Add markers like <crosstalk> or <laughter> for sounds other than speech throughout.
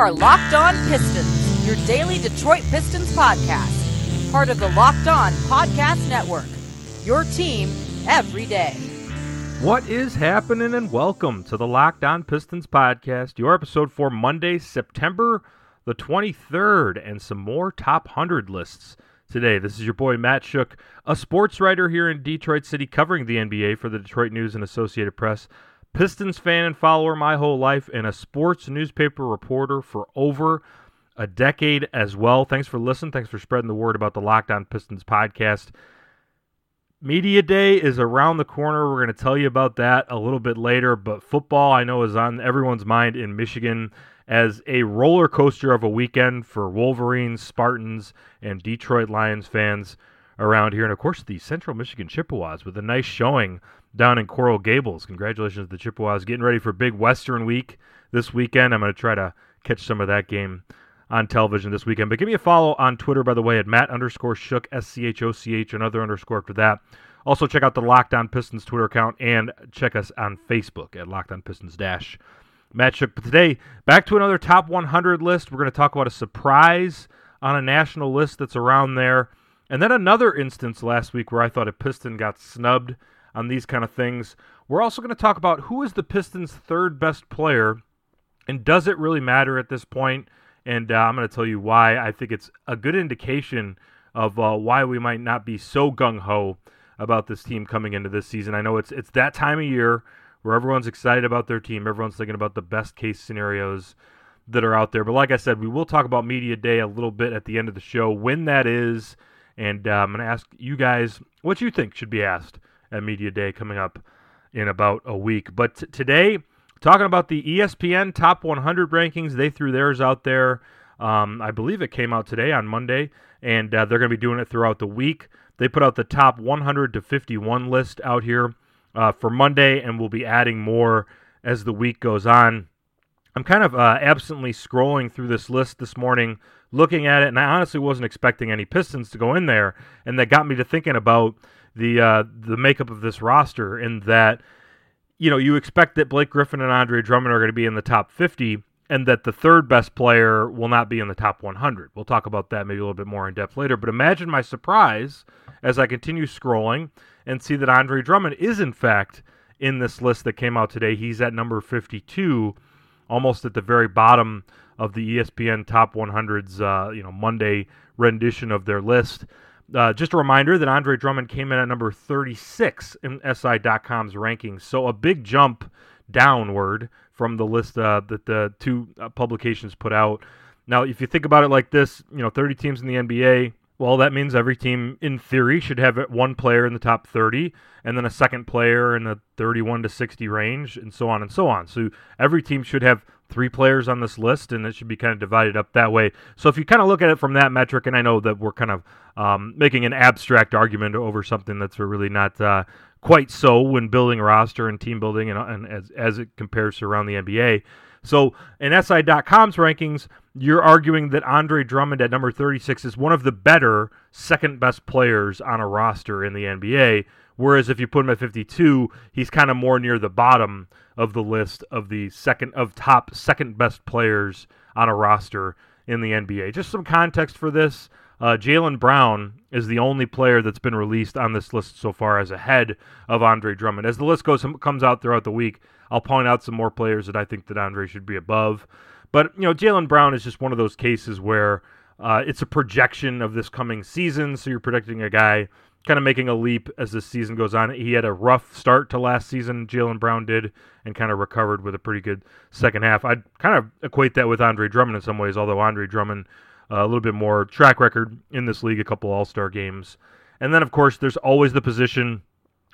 are Locked On Pistons, your daily Detroit Pistons podcast, part of the Locked On Podcast Network. Your team every day. What is happening, and welcome to the Locked On Pistons podcast, your episode for Monday, September the 23rd, and some more top 100 lists today. This is your boy Matt Schoch, a sports writer here in Detroit City covering the NBA for the Detroit News and Associated Press. Pistons fan and follower my whole life, and a sports newspaper reporter for over a decade as well. Thanks for listening. Thanks for spreading the word about the Locked On Pistons podcast. Media Day is around the corner. We're going to tell you about that a little bit later, but football I know is on everyone's mind in Michigan as a roller coaster of a weekend for Wolverines, Spartans, and Detroit Lions fans around here. And of course, the Central Michigan Chippewas with a nice showing down in Coral Gables. Congratulations to the Chippewas getting ready for Big Western Week this weekend. I'm going to try to catch some of that game on television this weekend. But give me a follow on Twitter, by the way, at Matt underscore Schoch, S C H O C H, another underscore after that. Also, check out the Locked On Pistons Twitter account and check us on Facebook at Locked On Pistons Dash Matt Schoch. But today, back to another top 100 list. We're going to talk about a surprise on a national list that's around there. And then another instance last week where I thought a Piston got snubbed on these kind of things. We're also going to talk about who is the Pistons' third best player, and does it really matter at this point? And uh, I'm going to tell you why I think it's a good indication of uh, why we might not be so gung ho about this team coming into this season. I know it's it's that time of year where everyone's excited about their team. Everyone's thinking about the best case scenarios that are out there. But like I said, we will talk about Media Day a little bit at the end of the show, when that is. And uh, I'm going to ask you guys what you think should be asked at Media Day coming up in about a week. But t- today, talking about the ESPN Top 100 rankings, they threw theirs out there. Um, I believe it came out today on Monday, and uh, they're going to be doing it throughout the week. They put out the top 100 to 51 list out here uh, for Monday, and we'll be adding more as the week goes on. I'm kind of uh, absently scrolling through this list this morning, looking at it, and I honestly wasn't expecting any Pistons to go in there, and that got me to thinking about the uh, the makeup of this roster. In that, you know, you expect that Blake Griffin and Andre Drummond are going to be in the top 50, and that the third best player will not be in the top 100. We'll talk about that maybe a little bit more in depth later. But imagine my surprise as I continue scrolling and see that Andre Drummond is in fact in this list that came out today. He's at number 52, almost at the very bottom of the ESPN Top 100's uh, you know Monday rendition of their list. Uh, just a reminder that Andre Drummond came in at number 36 in SI.com's rankings, so a big jump downward from the list uh, that the two uh, publications put out. Now, if you think about it like this, you know, 30 teams in the NBA, well, that means every team, in theory, should have one player in the top 30 and then a second player in the 31 to 60 range, and so on and so on. So every team should have three players on this list, and it should be kind of divided up that way. So if you kind of look at it from that metric, and I know that we're kind of um, making an abstract argument over something that's really not uh, quite so when building roster and team building, and, and as, as it compares to around the NBA. So in SI.com's rankings, you're arguing that Andre Drummond at number 36 is one of the better second best players on a roster in the NBA. Whereas if you put him at 52, he's kind of more near the bottom of the list of the second of top second best players on a roster in the NBA. Just some context for this. Uh, Jaylen Brown is the only player that's been released on this list so far as ahead of Andre Drummond. As the list goes comes out throughout the week, I'll point out some more players that I think that Andre should be above. But you know, Jaylen Brown is just one of those cases where uh, it's a projection of this coming season. So you're predicting a guy kind of making a leap as the season goes on. He had a rough start to last season, Jaylen Brown did, and kind of recovered with a pretty good second half. I'd kind of equate that with Andre Drummond in some ways, although Andre Drummond uh, a little bit more track record in this league, a couple All Star games, and then of course there's always the position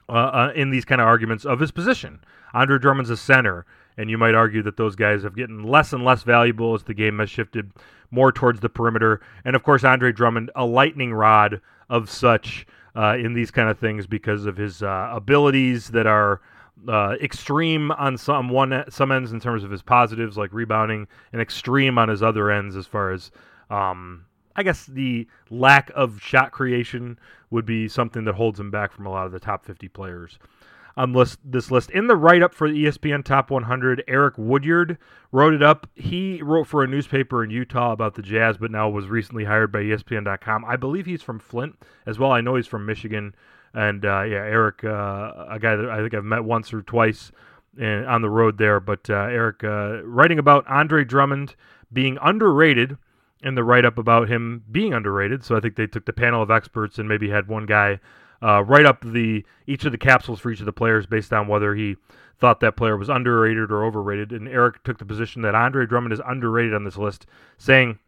uh, uh, in these kind of arguments of his position. Andre Drummond's a center, and you might argue that those guys have gotten less and less valuable as the game has shifted more towards the perimeter. And of course, Andre Drummond, a lightning rod of such uh, in these kind of things because of his uh, abilities that are. Uh, extreme on some one some ends in terms of his positives like rebounding, and extreme on his other ends as far as um, I guess the lack of shot creation would be something that holds him back from a lot of the top 50 players on list, this list. In the write up for the ESPN Top 100, Eric Woodyard wrote it up. He wrote for a newspaper in Utah about the Jazz, but now was recently hired by ESPN.com. I believe he's from Flint as well. I know he's from Michigan. And uh, yeah, Eric, uh, a guy that I think I've met once or twice in, on the road there. But uh, Eric, uh, writing about Andre Drummond being underrated in the write up about him being underrated. So I think they took the panel of experts and maybe had one guy uh, write up the each of the capsules for each of the players based on whether he thought that player was underrated or overrated. And Eric took the position that Andre Drummond is underrated on this list, saying,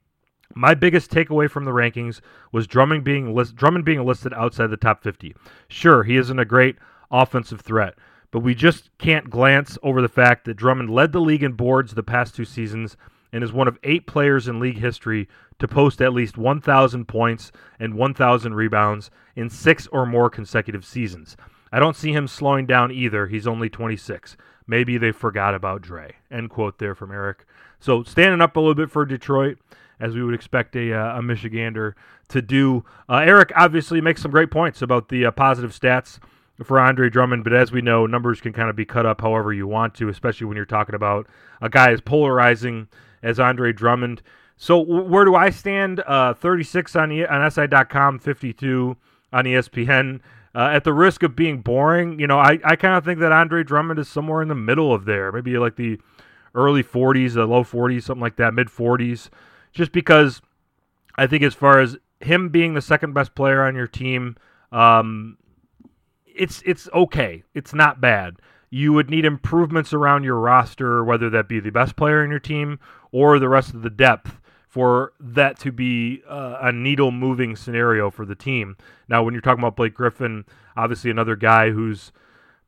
"My biggest takeaway from the rankings was Drummond being list- Drummond being listed outside the top 50. Sure, he isn't a great offensive threat." But we just can't glance over the fact that Drummond led the league in boards the past two seasons and is one of eight players in league history to post at least 1,000 points and 1,000 rebounds in six or more consecutive seasons. I don't see him slowing down either. He's only 26. Maybe they forgot about Dre. End quote there from Eric. So standing up a little bit for Detroit, as we would expect a, uh, a Michigander to do. Uh, Eric obviously makes some great points about the uh, positive stats for Andre Drummond, but as we know, numbers can kind of be cut up however you want to, especially when you're talking about a guy as polarizing as Andre Drummond. So where do I stand? Uh, 36 on, e- on SI.com, 52 on ESPN. Uh, at the risk of being boring, you know, I, I kind of think that Andre Drummond is somewhere in the middle of there, maybe like the early 40s, the low 40s, something like that, mid 40s, just because I think as far as him being the second best player on your team, um, it's it's okay. It's not bad. You would need improvements around your roster, whether that be the best player in your team or the rest of the depth, for that to be uh, a needle moving scenario for the team. Now, when you're talking about Blake Griffin, obviously another guy who's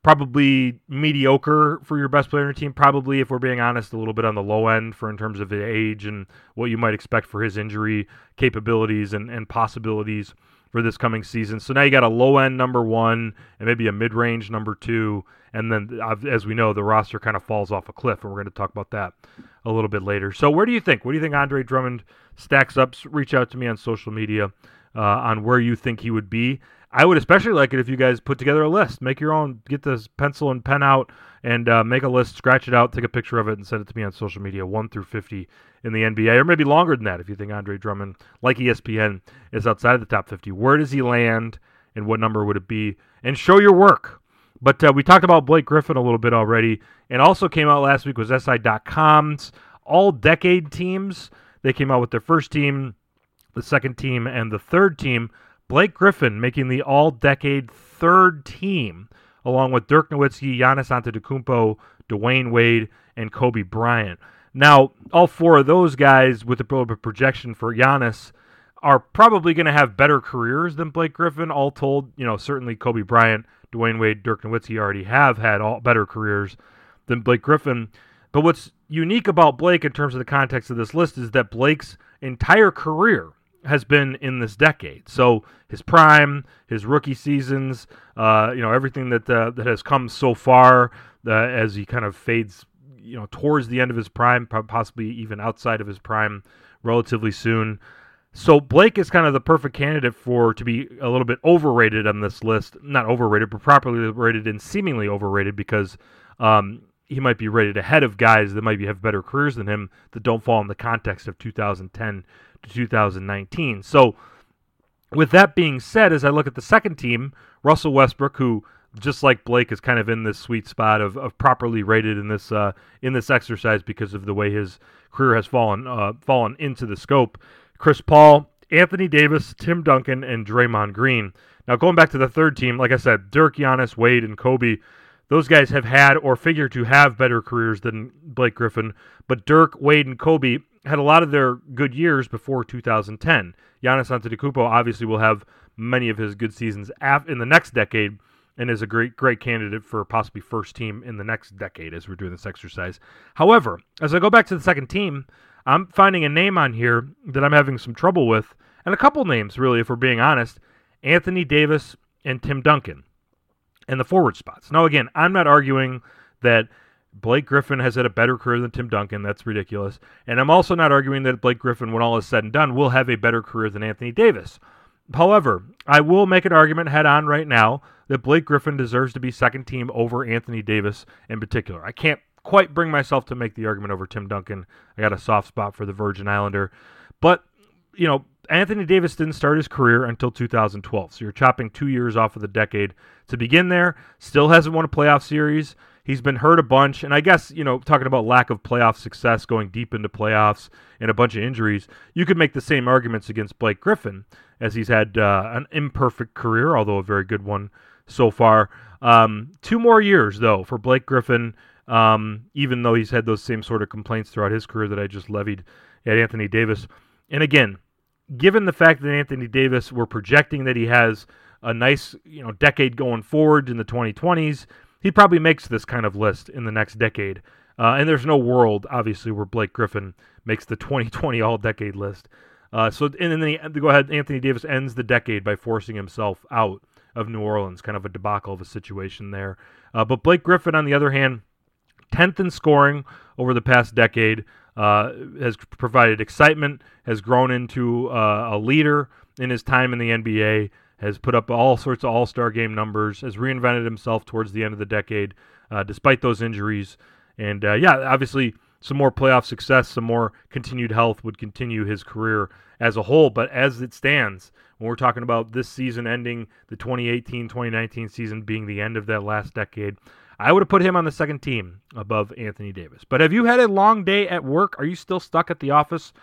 probably mediocre for your best player in your team. Probably, if we're being honest, a little bit on the low end for in terms of the age and what you might expect for his injury capabilities and, and possibilities for this coming season. So now you got a low end number one and maybe a mid range number two. And then, as we know, the roster kind of falls off a cliff, and we're going to talk about that a little bit later. So, where do you think? What do you think Andre Drummond stacks up? Reach out to me on social media uh, on where you think he would be. I would especially like it if you guys put together a list. Make your own, get this pencil and pen out and uh, make a list, scratch it out, take a picture of it, and send it to me on social media, 1 through 50 in the NBA, or maybe longer than that if you think Andre Drummond, like ESPN, is outside of the top 50. Where does he land, and what number would it be? And show your work. But uh, we talked about Blake Griffin a little bit already, and also came out last week was SI.com's all decade teams. They came out with their first team, the second team, and the third team Blake Griffin making the all decade third team, along with Dirk Nowitzki, Giannis Antetokounmpo, Dwyane Wade, and Kobe Bryant. Now, all four of those guys, with of projection for Giannis, are probably going to have better careers than Blake Griffin. All told, you know, certainly Kobe Bryant, Dwyane Wade, Dirk Nowitzki already have had all better careers than Blake Griffin. But what's unique about Blake in terms of the context of this list is that Blake's entire career has been in this decade. So his prime, his rookie seasons, uh, you know, everything that uh, that has come so far uh, as he kind of fades, you know, towards the end of his prime, possibly even outside of his prime, relatively soon. So Blake is kind of the perfect candidate for to be a little bit overrated on this list. Not overrated, but properly rated and seemingly overrated because um, he might be rated ahead of guys that might be, have better careers than him that don't fall in the context of 2010 to 2019. So, with that being said, as I look at the second team, Russell Westbrook, who just like Blake is kind of in this sweet spot of, of properly rated in this uh, in this exercise because of the way his career has fallen uh, fallen into the scope. Chris Paul, Anthony Davis, Tim Duncan, and Draymond Green. Now going back to the third team, like I said, Dirk, Giannis, Wade, and Kobe. Those guys have had or figure to have better careers than Blake Griffin, but Dirk, Wade, and Kobe had a lot of their good years before 2010. Giannis Antetokounmpo obviously will have many of his good seasons in the next decade and is a great great candidate for possibly first team in the next decade as we're doing this exercise. However, as I go back to the second team, I'm finding a name on here that I'm having some trouble with, and a couple names really if we're being honest, Anthony Davis and Tim Duncan in the forward spots. Now again, I'm not arguing that Blake Griffin has had a better career than Tim Duncan. That's ridiculous. And I'm also not arguing that Blake Griffin, when all is said and done, will have a better career than Anthony Davis. However, I will make an argument head on right now that Blake Griffin deserves to be second team over Anthony Davis in particular. I can't quite bring myself to make the argument over Tim Duncan. I got a soft spot for the Virgin Islander. But, you know, Anthony Davis didn't start his career until 2012. So you're chopping two years off of the decade to begin there. Still hasn't won a playoff series. He's been hurt a bunch. And I guess, you know, talking about lack of playoff success, going deep into playoffs, and a bunch of injuries, you could make the same arguments against Blake Griffin, as he's had uh, an imperfect career, although a very good one so far. Um, two more years, though, for Blake Griffin, um, even though he's had those same sort of complaints throughout his career that I just levied at Anthony Davis. And again, given the fact that Anthony Davis, we're projecting that he has a nice, you know, decade going forward in the 2020s, he probably makes this kind of list in the next decade. Uh, and there's no world, obviously, where Blake Griffin makes the <laughs> 2020 All-Decade list. Uh, so, and then the, go ahead. Anthony Davis ends the decade by forcing himself out of New Orleans, kind of a debacle of a situation there. Uh, but Blake Griffin, on the other hand, 10th in scoring over the past decade, uh, has provided excitement, has grown into uh, a leader in his time in the NBA, has put up all sorts of All Star game numbers, has reinvented himself towards the end of the decade, uh, despite those injuries. And uh, yeah, obviously, some more playoff success, some more continued health would continue his career as a whole. But as it stands, when we're talking about this season ending, the 2018 2019 season being the end of that last decade, I would have put him on the second team above Anthony Davis. But have you had a long day at work? Are you still stuck at the office?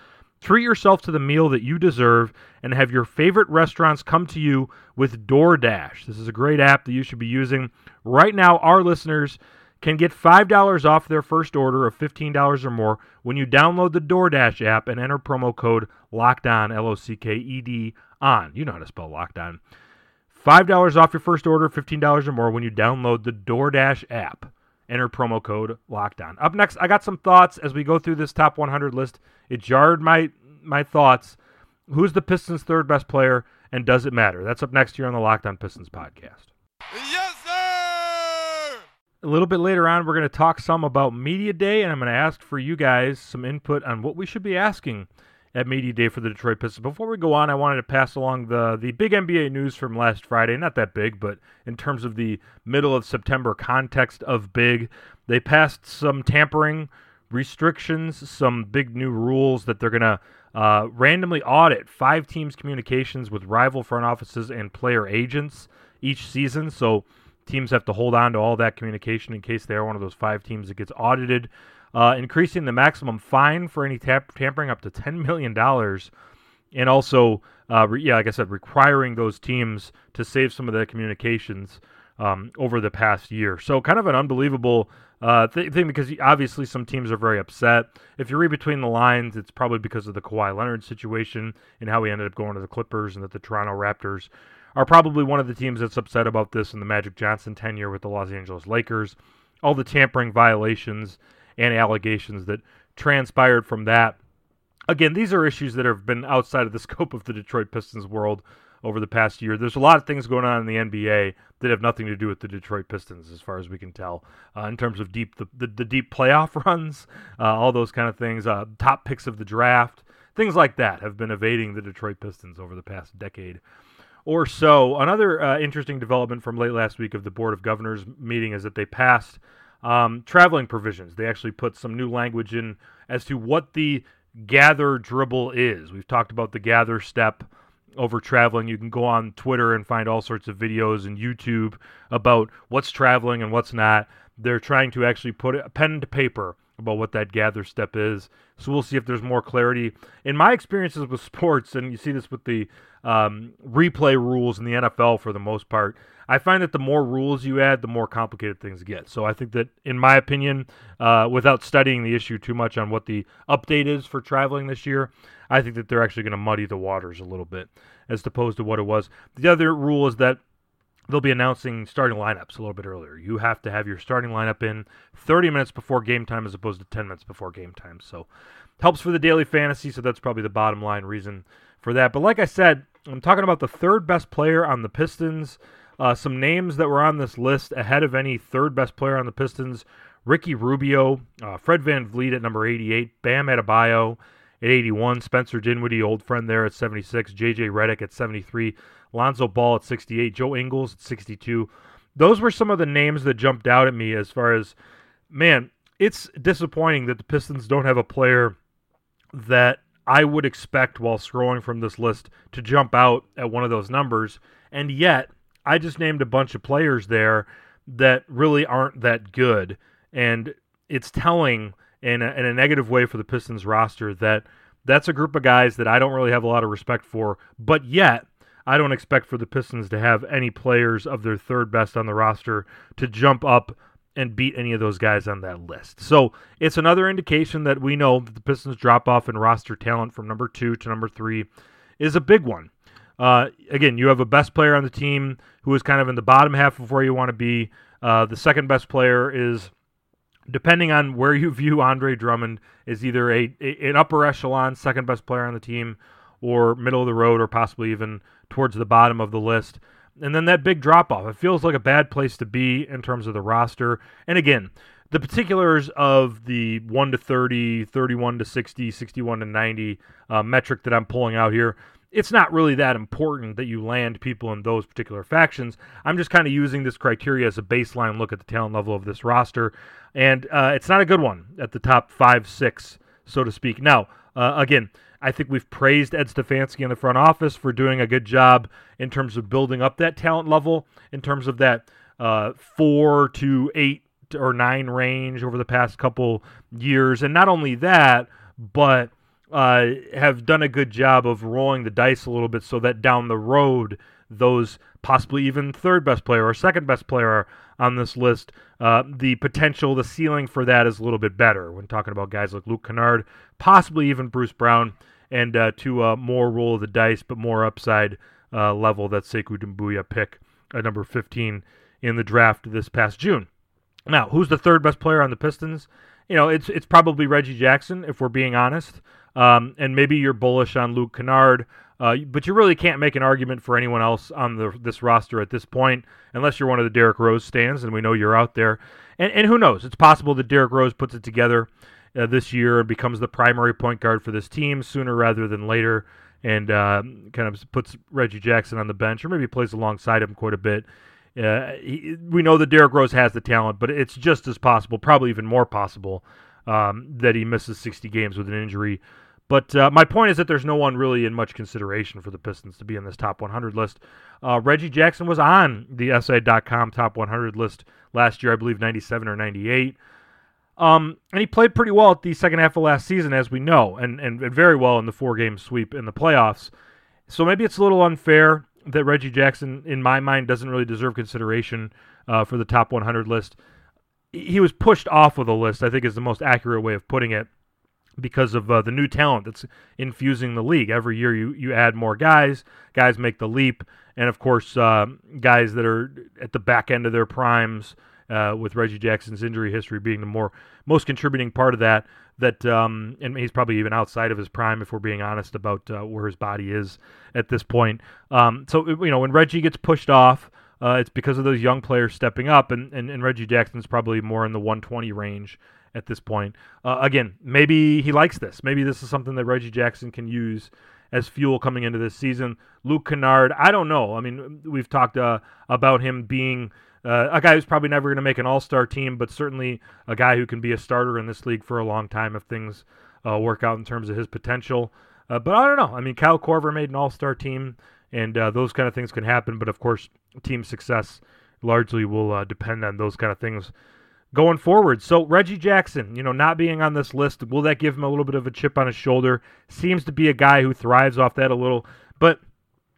Treat yourself to the meal that you deserve and have your favorite restaurants come to you with DoorDash. This is a great app that you should be using. Right now, our listeners can get $5 off their first order of $15 or more when you download the DoorDash app and enter promo code LOCKEDON, L O C K E D, on. You know how to spell locked on. $5 off your first order, $15 or more when you download the DoorDash app. Enter promo code LOCKEDON. Up next, I got some thoughts as we go through this top 100 list. It jarred my my thoughts. Who's the Pistons' third best player, and does it matter? That's up next here on the Locked On Pistons podcast. Yes, sir! A little bit later on, we're going to talk some about Media Day, and I'm going to ask for you guys some input on what we should be asking at Media Day for the Detroit Pistons. Before we go on, I wanted to pass along the the big NBA news from last Friday. Not that big, but in terms of the middle of September context of big, they passed some tampering restrictions, some big new rules that they're to uh, randomly audit five teams' communications with rival front offices and player agents each season. So teams have to hold on to all that communication in case they are one of those five teams that gets audited uh, increasing the maximum fine for any tap- tampering up to $10 million, and also, uh, re- yeah, like I said, requiring those teams to save some of their communications um, over the past year. So, kind of an unbelievable uh, th- thing because obviously some teams are very upset. If you read between the lines, it's probably because of the Kawhi Leonard situation and how he ended up going to the Clippers, and that the Toronto Raptors are probably one of the teams that's upset about this in the Magic Johnson tenure with the Los Angeles Lakers. All the tampering violations and allegations that transpired from that. Again, these are issues that have been outside of the <laughs> scope of the Detroit Pistons world over the past year. There's a lot of things going on in the NBA that have nothing to do with the Detroit Pistons, as far as we can tell, uh, in terms of deep the, the, the deep playoff <laughs> runs, uh, all those kind of things, uh, top picks of the draft, things like that have been evading the Detroit Pistons over the past decade or so. Another uh, interesting development from late last week of the Board of Governors meeting is that they passed um, traveling provisions. They actually put some new language in as to what the gather dribble is. We've talked about the gather step over traveling. You can go on Twitter and find all sorts of videos and YouTube about what's traveling and what's not. They're trying to actually put a pen to paper about what that gather step is. So we'll see if there's more clarity. In my experiences with sports, and you see this with the um, replay rules in the NFL for the most part, I find that the more rules you add, the more complicated things get. So I think that, in my opinion, uh, without studying the issue too much on what the update is for traveling this year, I think that they're actually going to muddy the waters a little bit as opposed to what it was. The other rule is that they'll be announcing starting lineups a little bit earlier. You have to have your starting lineup in 30 minutes before game time as opposed to 10 minutes before game time. So helps for the daily fantasy, so that's probably the bottom line reason for that. But like I said, I'm talking about the third best player on the Pistons. Uh, some names that were on this list ahead of any third best player on the Pistons Ricky Rubio, uh, Fred VanVleet at number 88, Bam Adebayo, at 81, Spencer Dinwiddie, old friend there at 76, JJ Redick at 73, Lonzo Ball at 68, Joe Ingles at 62. Those were some of the names that jumped out at me as far as, man, it's disappointing that the Pistons don't have a player that I would expect while scrolling from this list to jump out at one of those numbers. And yet, I just named a bunch of players there that really aren't that good. And it's telling in a, in a negative way for the Pistons roster that that's a group of guys that I don't really have a lot of respect for. But yet, I don't expect for the Pistons to have any players of their third best on the roster to jump up and beat any of those guys on that list. So it's another indication that we know that the Pistons drop off in roster talent from number two to number three is a big one. Uh, again, you have a best player on the team who is kind of in the bottom half of where you want to be. Uh, the second best player is, depending on where you <laughs> view Andre Drummond, is either a, a an upper echelon second best player on the team, or middle of the road, or possibly even towards the bottom of the list and then that big drop off. It feels like a bad place to be in terms of the roster. And again, the particulars of the 1 to 30, 31 to 60, 61 to 90 uh, metric that I'm pulling out here, it's not really that important that you land people in those particular factions. I'm just kind of using this criteria as a baseline look at the talent level of this roster. And uh, it's not a good one at the top five, six, so to speak. Now, uh, again, I think we've praised Ed Stefanski in the front office for doing a good job in terms of building up that talent level, in terms of that uh, four to eight or nine range over the past couple years. And not only that, but uh, have done a good job of rolling the dice a little bit so that down the road, those possibly even third best player or second best player on this list, uh, the potential, the ceiling for that is a little bit better when talking about guys like Luke Kennard, possibly even Bruce Brown, and uh, to a more roll of the dice but more upside uh, level that Sekou Doumbouya pick at number 15 in the draft this past June. Now, who's the third best player on the Pistons? You know, it's it's probably Reggie Jackson if we're being honest. Um, and maybe you're bullish on Luke Kennard. Uh, but you really can't make an argument for anyone else on the, this roster at this point, unless you're one of the Derrick Rose stands, and we know you're out there. And, and who knows? It's possible that Derrick Rose puts it together uh, this year and becomes the primary point guard for this team sooner rather than later, and uh, kind of puts Reggie Jackson on the bench, or maybe plays alongside him quite a bit. Uh, he, we know that Derrick Rose has the talent, but it's just as possible, probably even more possible, um, that he misses 60 games with an injury but uh, my point is that there's no one really in much consideration for the Pistons to be in this top 100 list. Uh, Reggie Jackson was on the SI.com top 100 list last year, I believe 97 or 98. Um, and he played pretty well at the second half of last season, as we know, and, and, and very well in the four game sweep in the playoffs. So maybe it's a little unfair that Reggie Jackson, in my mind, doesn't really deserve consideration uh, for the top 100 list. He was pushed off of the list, I think is the most accurate way of putting it because of uh, the new talent that's infusing the league. Every year you, you add more guys, guys make the leap, and of course, uh, guys that are at the back end of their primes, uh, with Reggie Jackson's injury history being the more most contributing part of that. That um, and he's probably even outside of his prime if we're being honest about uh, where his body is at this point. Um, so you know when Reggie gets pushed off. Uh, it's because of those young players stepping up, and, and, and Reggie Jackson's probably more in the 120 range at this point. Uh, again, maybe he likes this. Maybe this is something that Reggie Jackson can use as fuel coming into this season. Luke Kennard, I don't know. I mean, we've talked uh, about him being uh, a guy who's probably never going to make an all star team, but certainly a guy who can be a starter in this league for a long time if things uh, work out in terms of his potential. Uh, but I don't know. I mean, Kyle Korver made an all star team, and uh, those kind of things can happen. But of course, team success largely will depend on those kind of things going forward. So Reggie Jackson, you know, not being on this list, will that give him a little bit of a chip on his shoulder? Seems to be a guy who thrives off that a little. But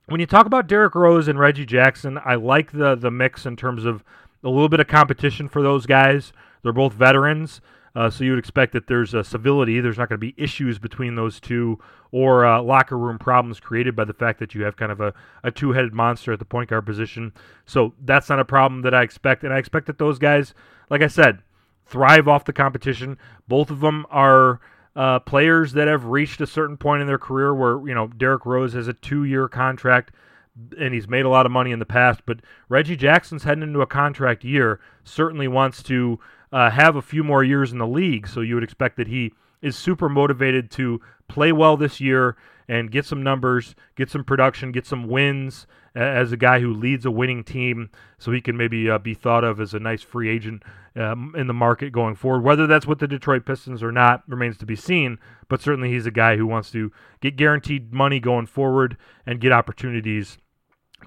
when you talk about Derrick Rose and Reggie Jackson, I like the the mix in terms of a little bit of competition for those guys. They're both veterans. Uh, so you would expect that there's a civility. There's not going to be issues between those two or uh, locker room problems created by the fact that you have kind of a, a two headed monster at the point guard position. So that's not a problem that I expect. And I expect that those guys like I said, thrive off the competition. Both of them are uh, players that have reached a certain point in their career where, you know, Derrick Rose has a two year contract and he's made a lot of money in the past, but Reggie Jackson's heading into a contract year, certainly wants to uh, have a few more years in the league. So you would expect that he is super motivated to play well this year and get some numbers, get some production, get some wins as a guy who leads a winning team so he can maybe uh, be thought of as a nice free agent um, in the market going forward. Whether that's with the Detroit Pistons or not remains to be seen, but certainly he's a guy who wants to get guaranteed money going forward and get opportunities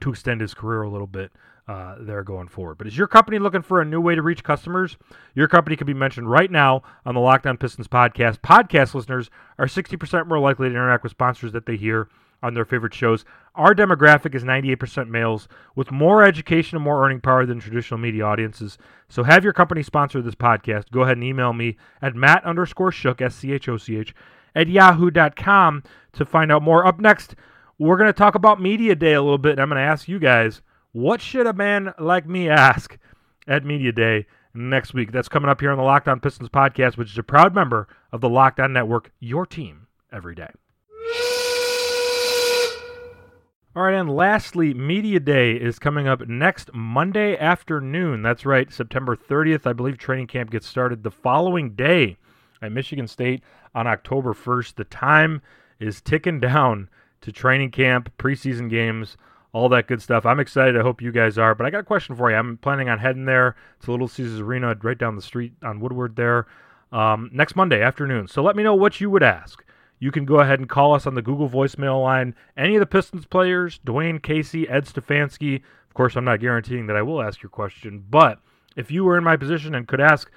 to extend his career a little bit uh, there going forward. But is your company looking for a new way to reach customers? Your company could be mentioned right now on the Locked On Pistons podcast. Podcast listeners are 60% more likely to interact with sponsors that they hear on their favorite shows. Our demographic is 98% males with more education and more earning power than traditional media audiences. So have your company sponsor this podcast. Go ahead and email me at matt underscore schoch, S C H O C H, at yahoo.com to find out more. Up next, we're going to talk about Media Day a little bit, and I'm going to ask you guys what should a man like me ask at Media Day next week? That's coming up here on the Locked On Pistons podcast, which is a proud member of the Locked On Network, your team every day. All right, and lastly, Media Day is coming up next Monday afternoon. That's right, September 30th. I believe training camp gets started the following day at Michigan State on October 1st. The time is ticking down to training camp, preseason games all that good stuff. I'm excited. I hope you guys are. But I got a question for you. I'm planning on heading there to Little Caesars Arena right down the street on Woodward there um, next Monday afternoon. So let me know what you would ask. You can go ahead and call us on the Google voicemail line. Any of the Pistons players, Dwane Casey, Ed Stefanski. Of course, I'm not guaranteeing that I will ask your question, but if you were in my position and could ask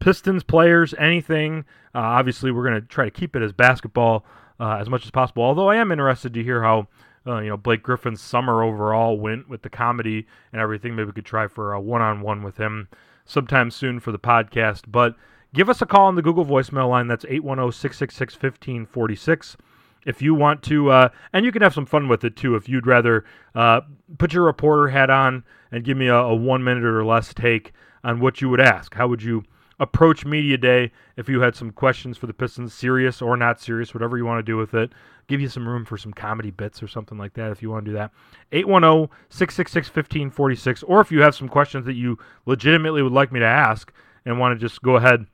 Pistons players anything, uh, obviously we're going to try to keep it as basketball uh, as much as possible. Although I am interested to hear how uh, you know Blake Griffin's summer overall went with the comedy and everything. Maybe we could try for a one-on-one with him sometime soon for the podcast. But give us a call on the Google voicemail line. That's 810-666-1546. If you want to, uh, and you can have some fun with it too. If you'd rather uh, put your reporter hat on and give me a, a one minute or less take on what you would ask, how would you approach media day if you had some questions for the Pistons, serious or not serious, whatever you want to do with it give you some room for some comedy bits or something like that if you want to do that. 810 666 1546. Or if you have some questions that you legitimately would like me to ask and want to just go ahead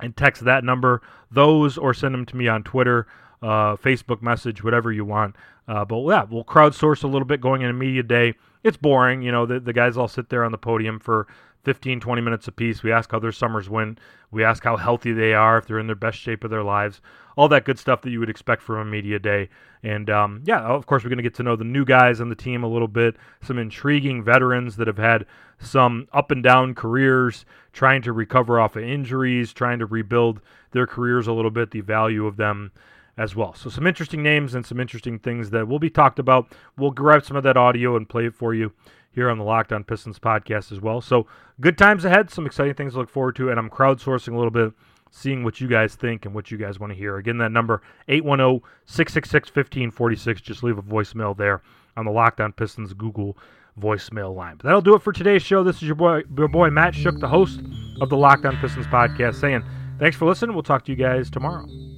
and text that number, those, or send them to me on Twitter, uh, Facebook message, whatever you want. Uh, but yeah, we'll crowdsource a little bit going into media day. It's boring, you know. The, the guys all sit there on the podium for 15, 20 minutes apiece. We ask how their summers went. We ask how healthy they are, if they're in their best shape of their lives, all that good stuff that you would expect from a media day. And um, yeah, of course, we're going to get to know the new guys on the team a little bit, some intriguing veterans that have had some up and down careers, trying to recover off of injuries, trying to rebuild their careers a little bit, the value of them as well. So, some interesting names and some interesting things that will be talked about. We'll grab some of that audio and play it for you here on the Locked On Pistons podcast as well. So good times ahead, some exciting things to look forward to, and I'm crowdsourcing a little bit, seeing what you guys think and what you guys want to hear. Again, that number 810-666-1546. Just leave a voicemail there on the Locked On Pistons Google voicemail line. But that'll do it for today's show. This is your boy, your boy Matt Schoch, the host of the Locked On Pistons podcast, saying thanks for listening. We'll talk to you guys tomorrow.